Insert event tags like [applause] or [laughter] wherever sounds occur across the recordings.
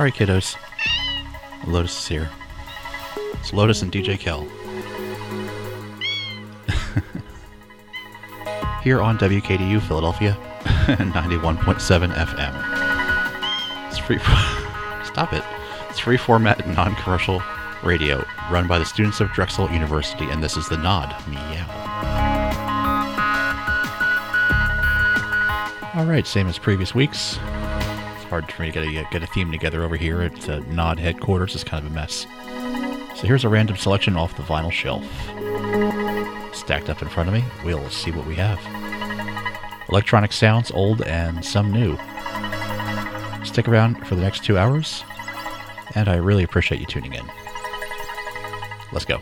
Alright, kiddos. Lotus is here. It's Lotus and DJ Kel. [laughs] here on WKDU Philadelphia, [laughs] 91.7 FM. It's free. [laughs] Stop it. It's free format non commercial radio run by the students of Drexel University, and this is the Nod. Meow. All right, same as previous weeks hard for me to get a, get a theme together over here at uh, Nod headquarters. It's kind of a mess. So here's a random selection off the vinyl shelf. Stacked up in front of me, we'll see what we have. Electronic sounds, old and some new. Stick around for the next two hours, and I really appreciate you tuning in. Let's go.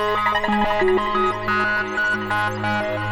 Thank you.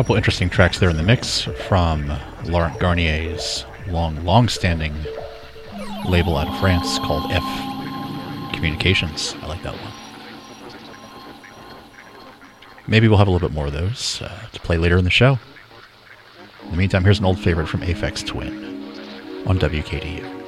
Couple interesting tracks there in the mix from Laurent Garnier's long, long-standing label out of France called F Communications. I like that one. Maybe we'll have a little bit more of those uh, to play later in the show. In the meantime, here's an old favorite from Aphex Twin on WKDU.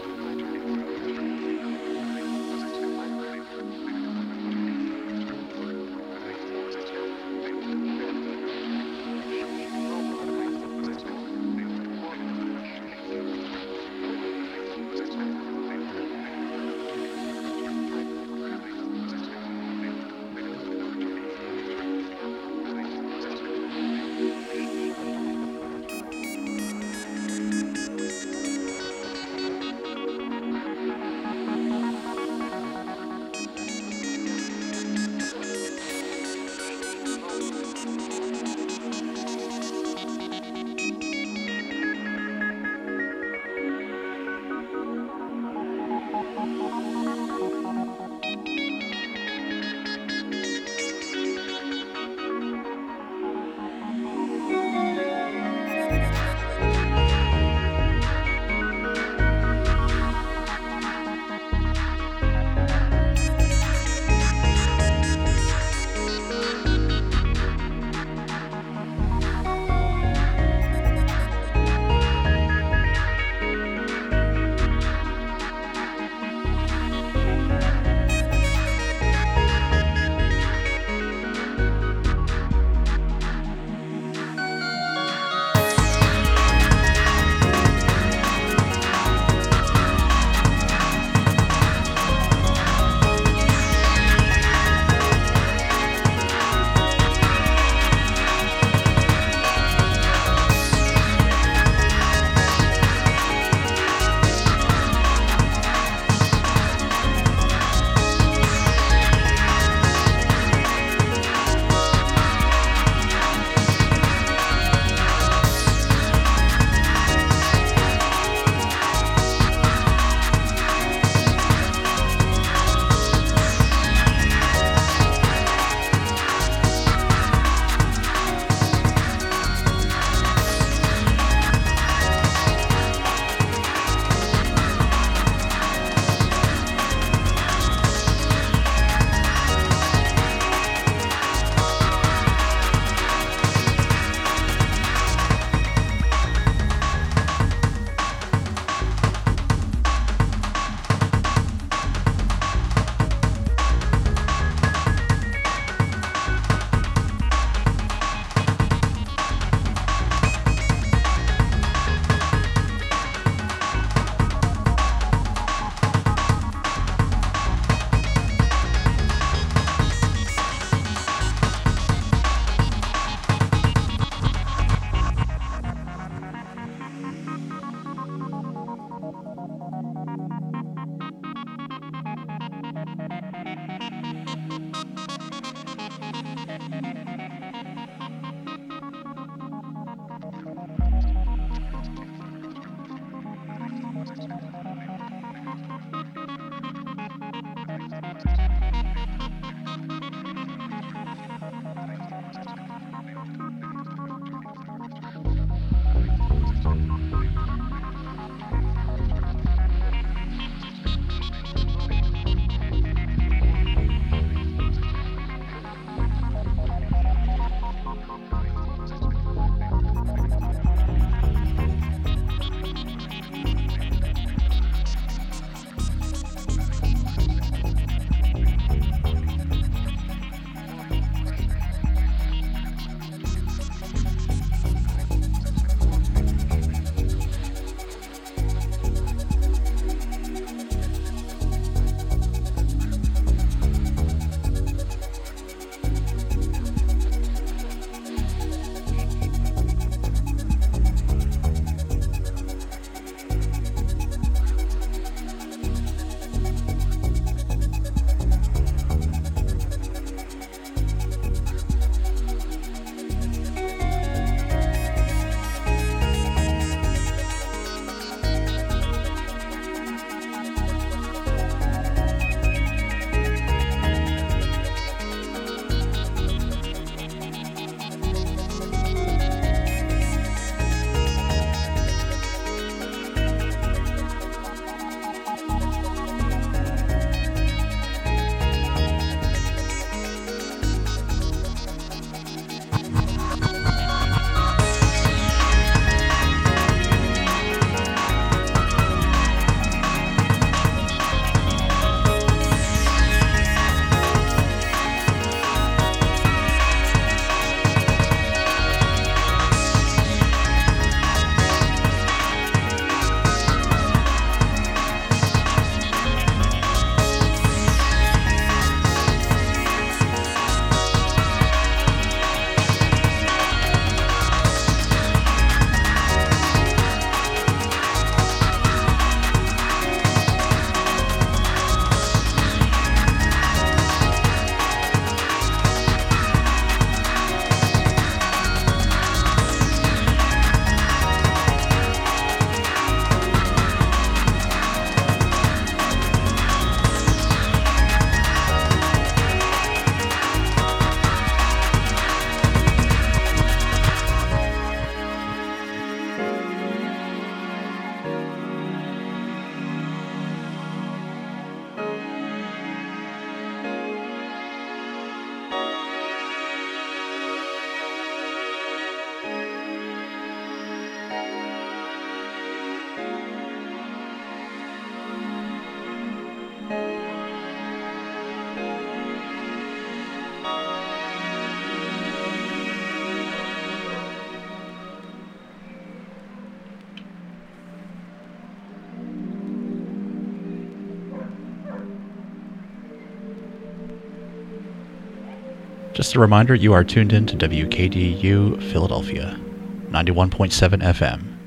Just a reminder you are tuned in to WKDU Philadelphia, 91.7 FM,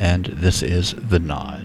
and this is The Nod.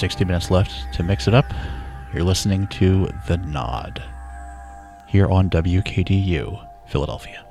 60 minutes left to mix it up. You're listening to The Nod here on WKDU, Philadelphia.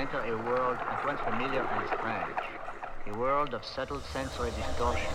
Enter a world at once familiar and strange. A world of subtle sensory distortion.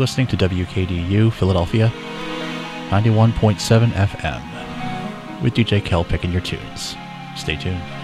Listening to WKDU Philadelphia, 91.7 FM, with DJ Kel picking your tunes. Stay tuned.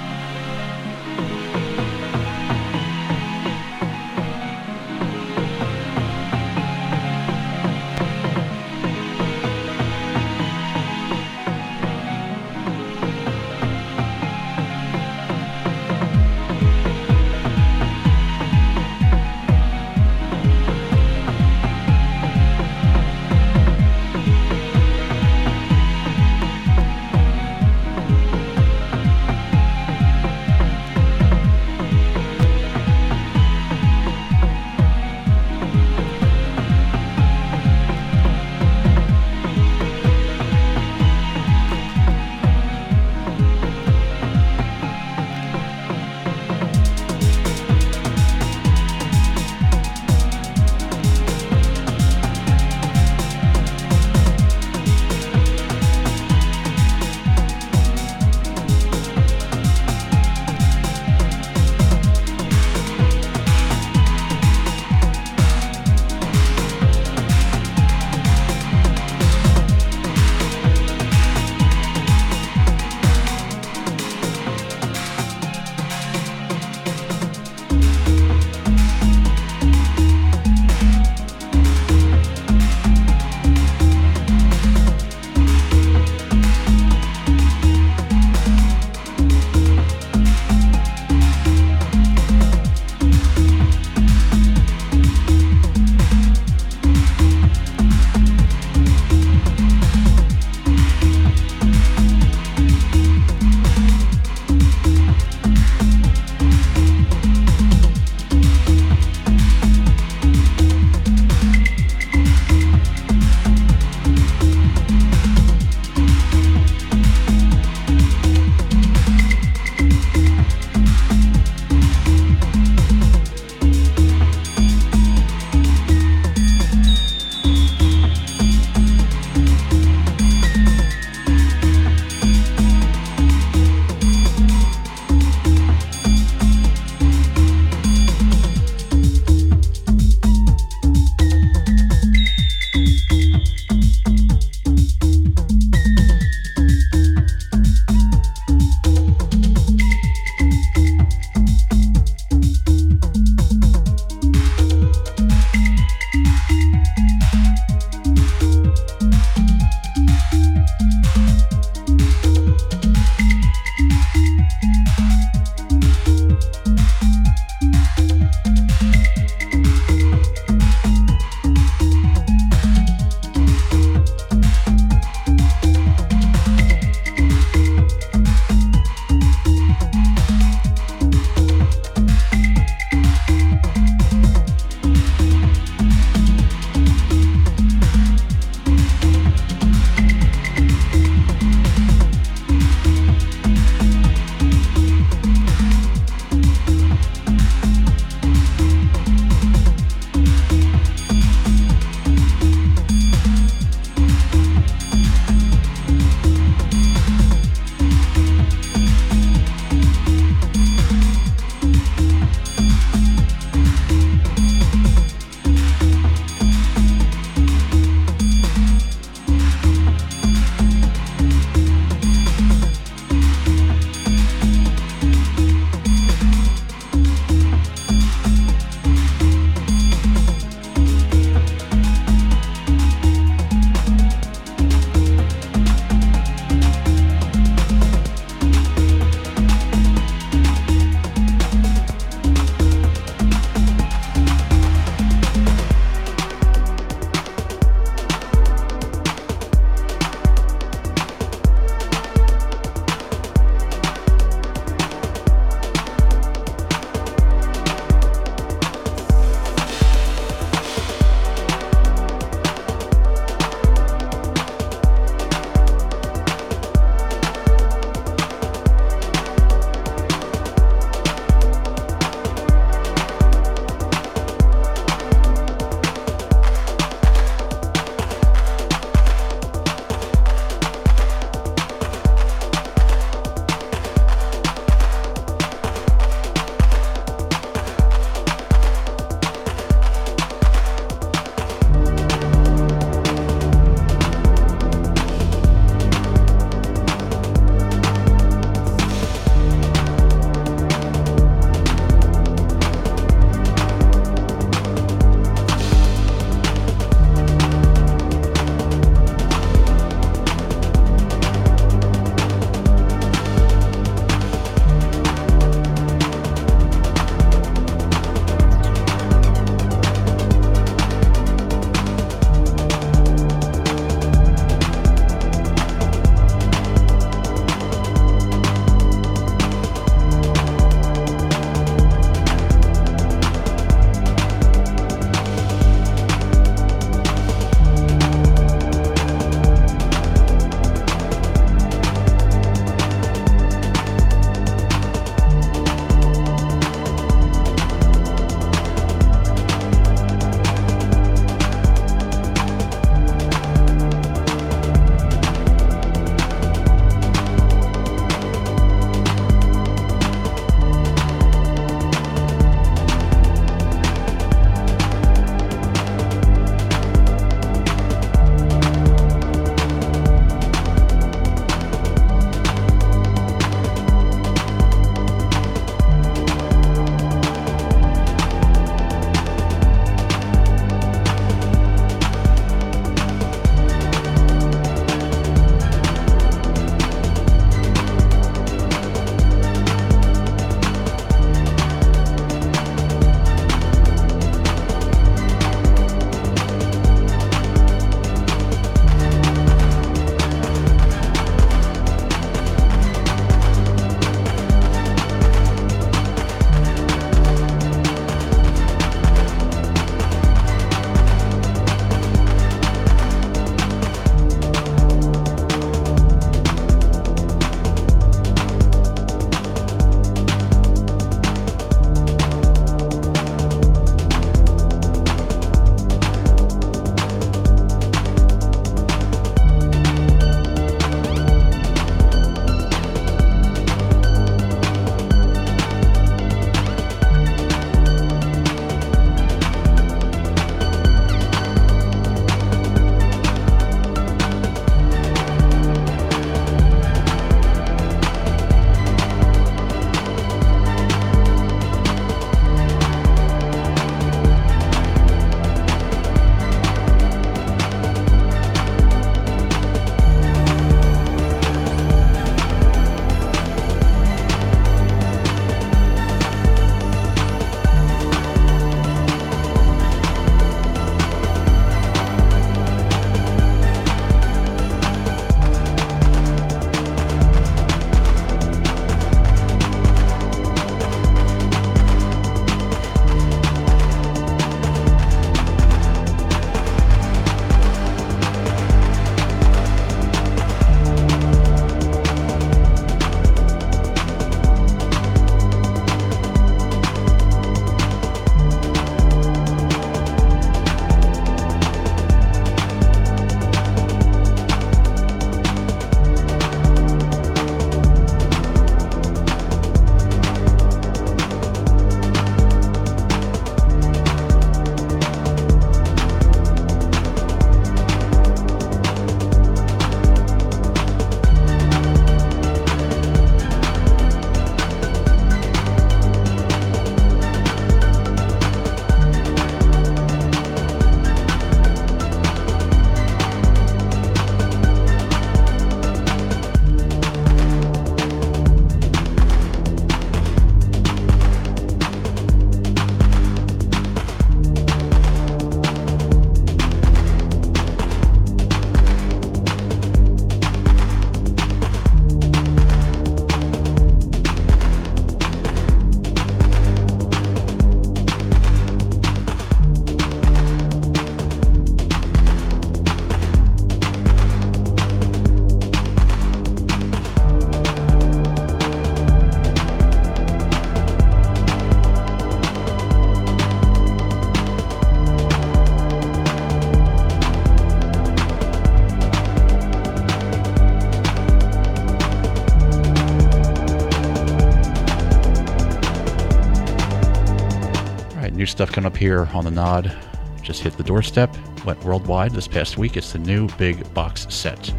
Stuff coming up here on the Nod. Just hit the doorstep, went worldwide this past week. It's the new big box set.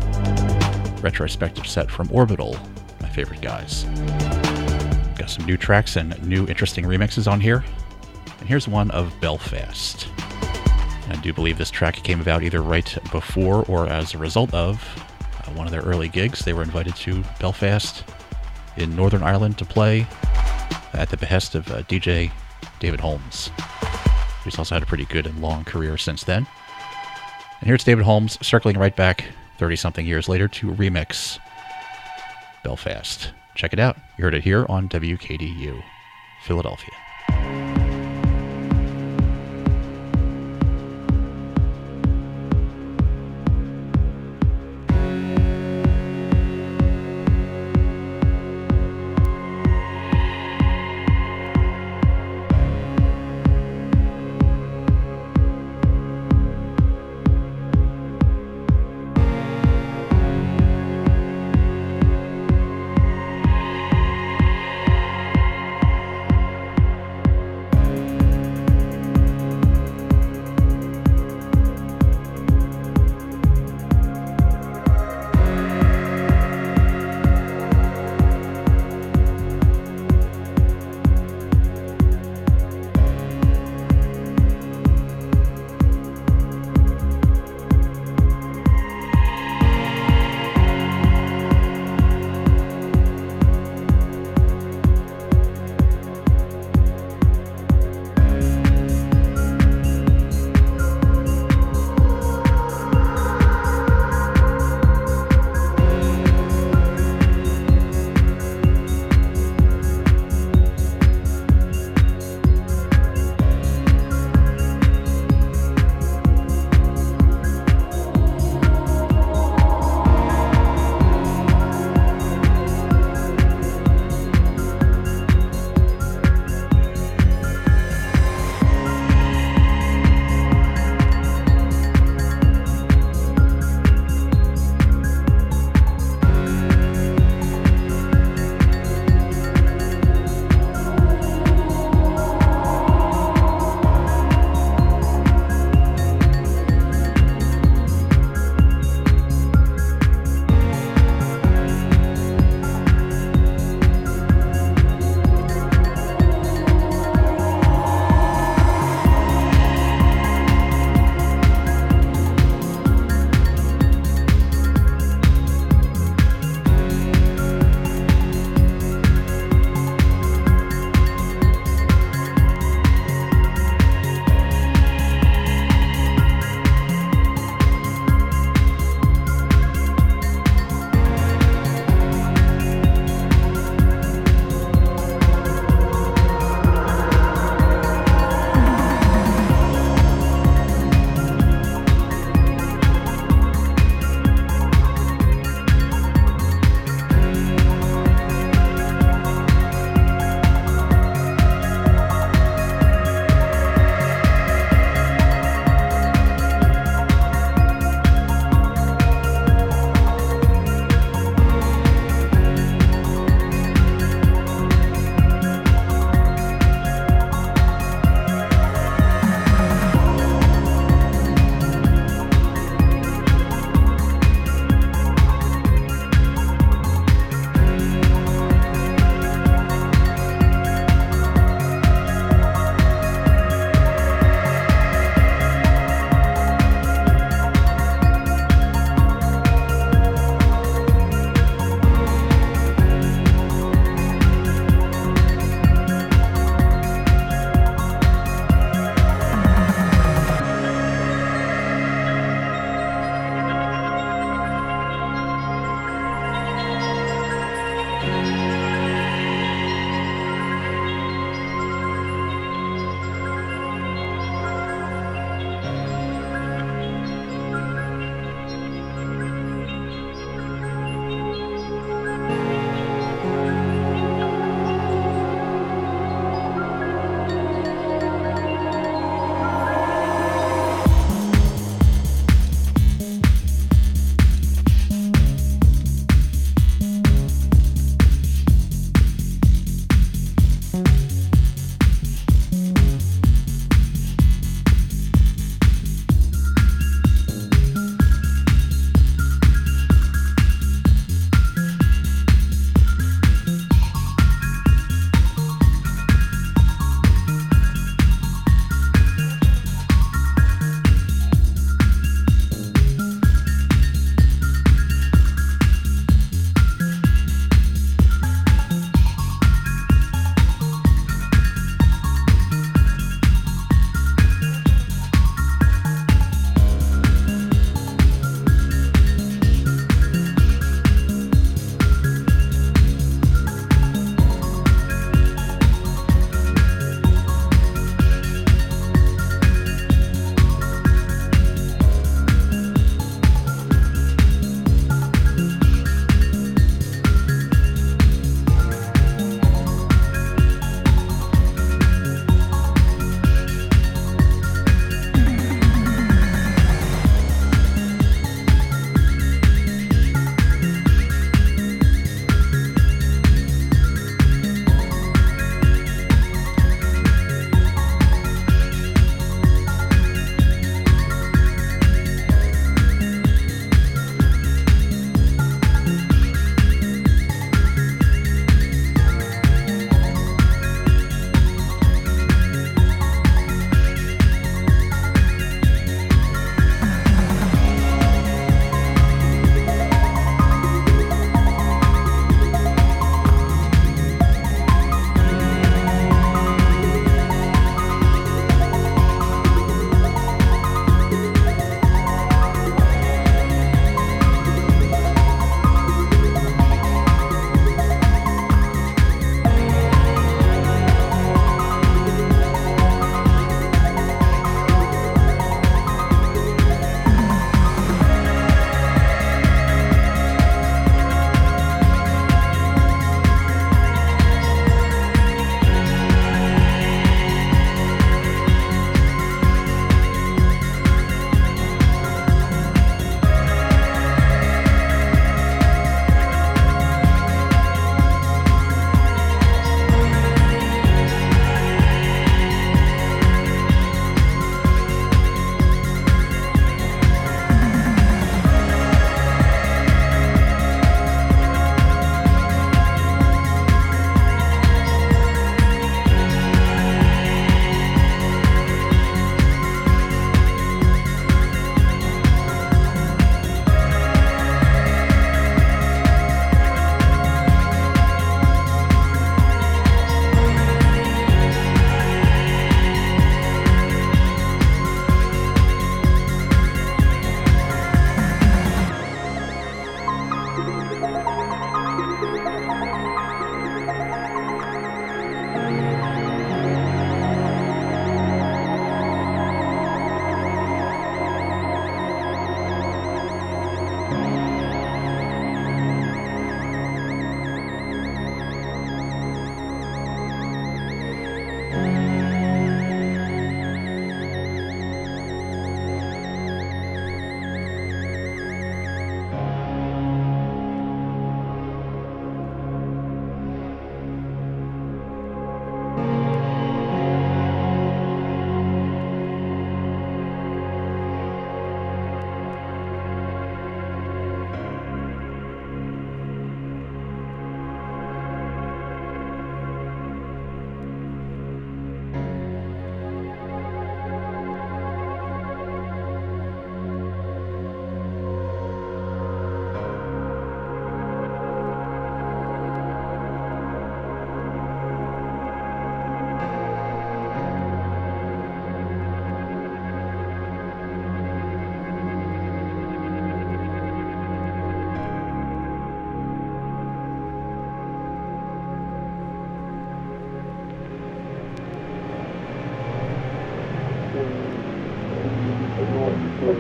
Retrospective set from Orbital, my favorite guys. Got some new tracks and new interesting remixes on here. And here's one of Belfast. I do believe this track came about either right before or as a result of uh, one of their early gigs. They were invited to Belfast in Northern Ireland to play at the behest of uh, DJ David Holmes, who's also had a pretty good and long career since then. And here's David Holmes circling right back 30 something years later to remix Belfast. Check it out. You heard it here on WKDU, Philadelphia.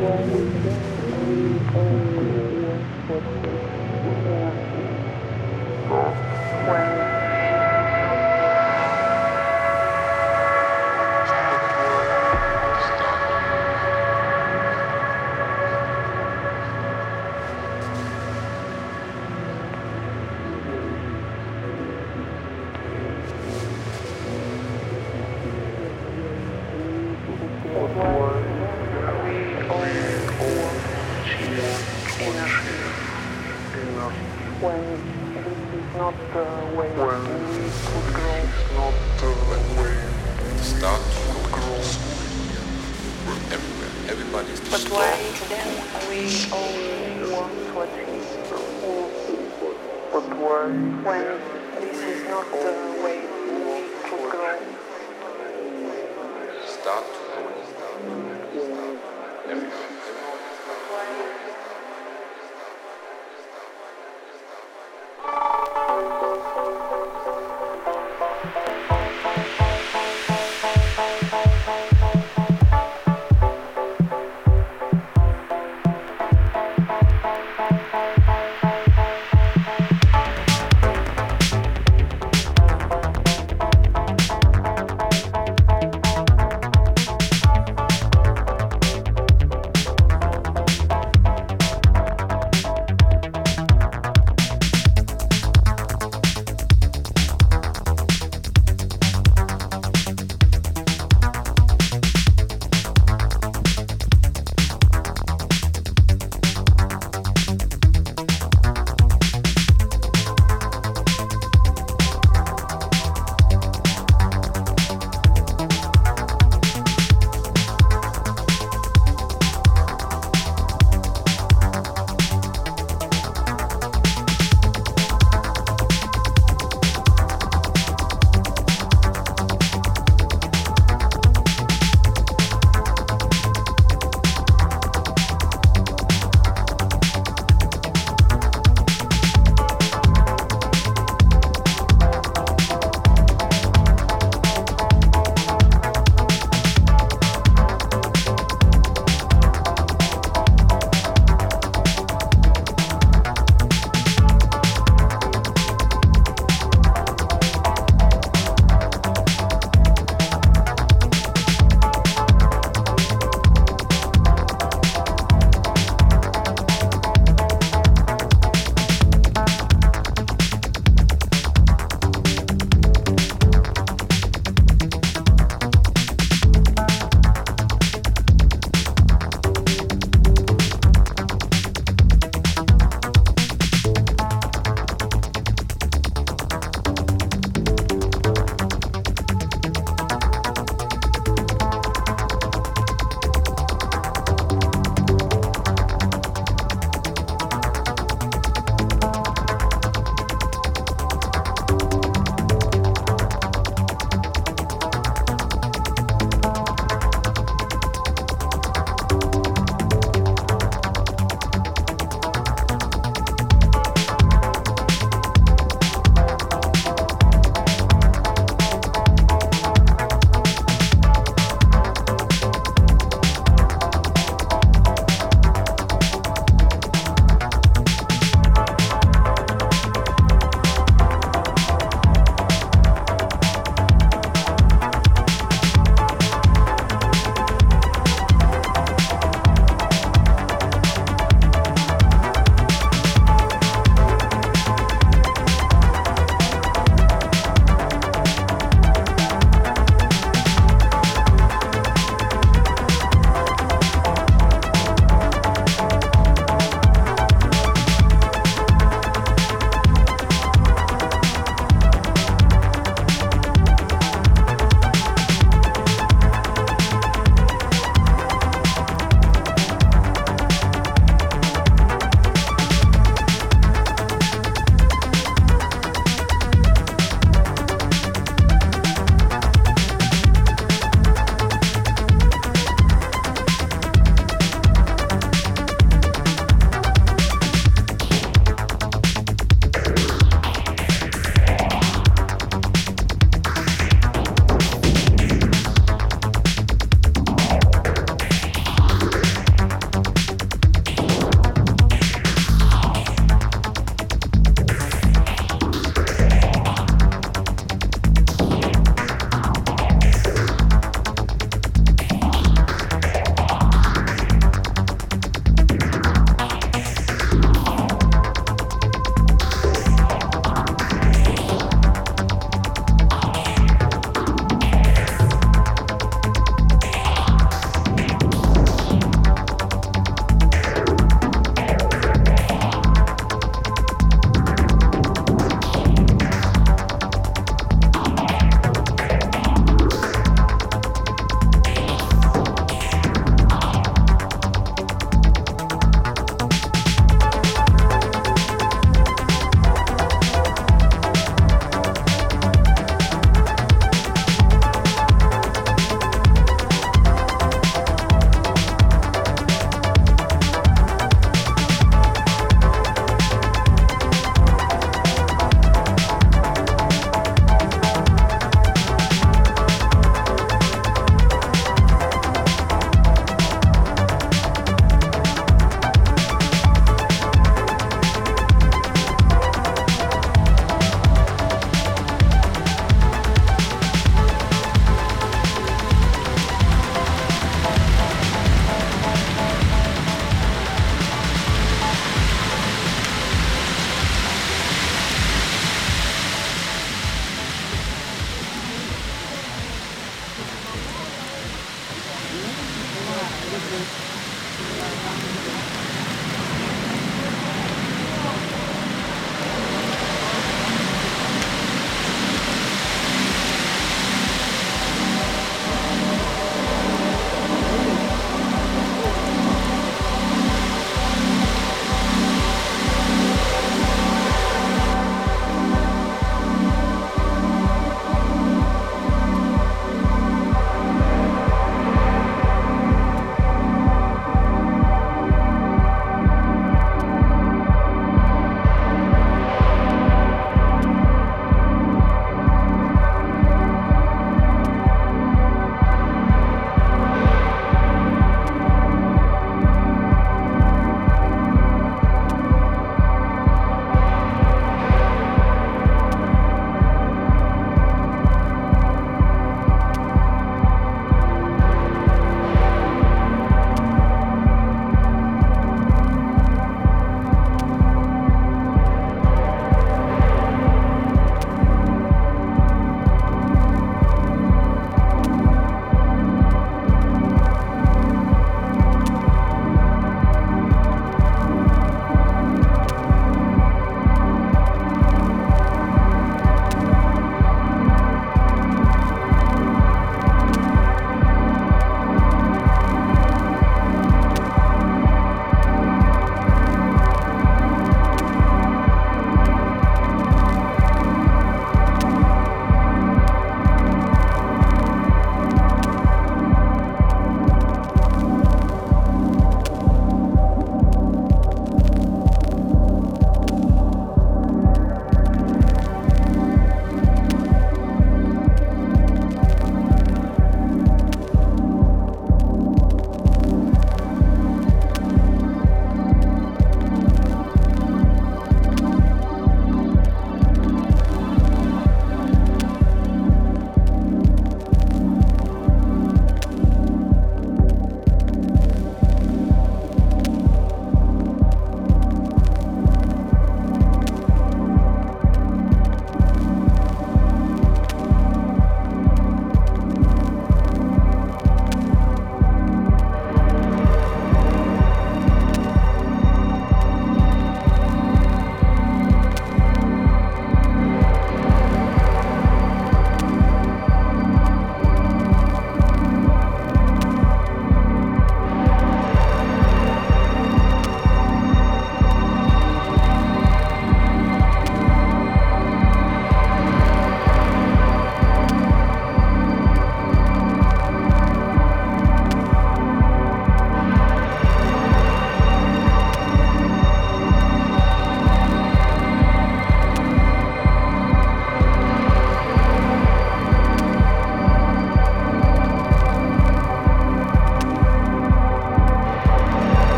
Thank you.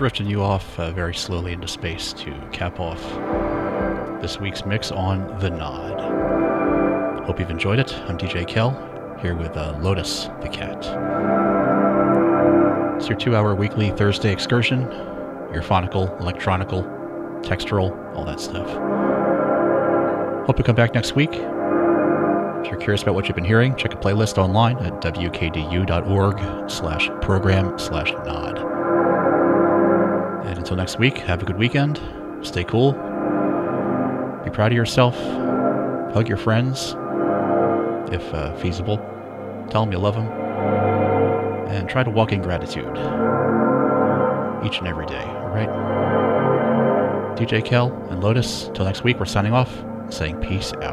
Drifting you off uh, very slowly into space to cap off this week's mix on The Nod. Hope you've enjoyed it. I'm DJ Kel, here with uh, Lotus the Cat. It's your two hour weekly Thursday excursion, your phonical, electronical, textural, all that stuff. Hope you come back next week. If you're curious about what you've been hearing, check a playlist online at wkdu.org slash program slash until next week, have a good weekend. Stay cool. Be proud of yourself. Hug your friends, if uh, feasible. Tell them you love them. And try to walk in gratitude each and every day, alright? DJ Kel and Lotus, till next week, we're signing off, saying peace out.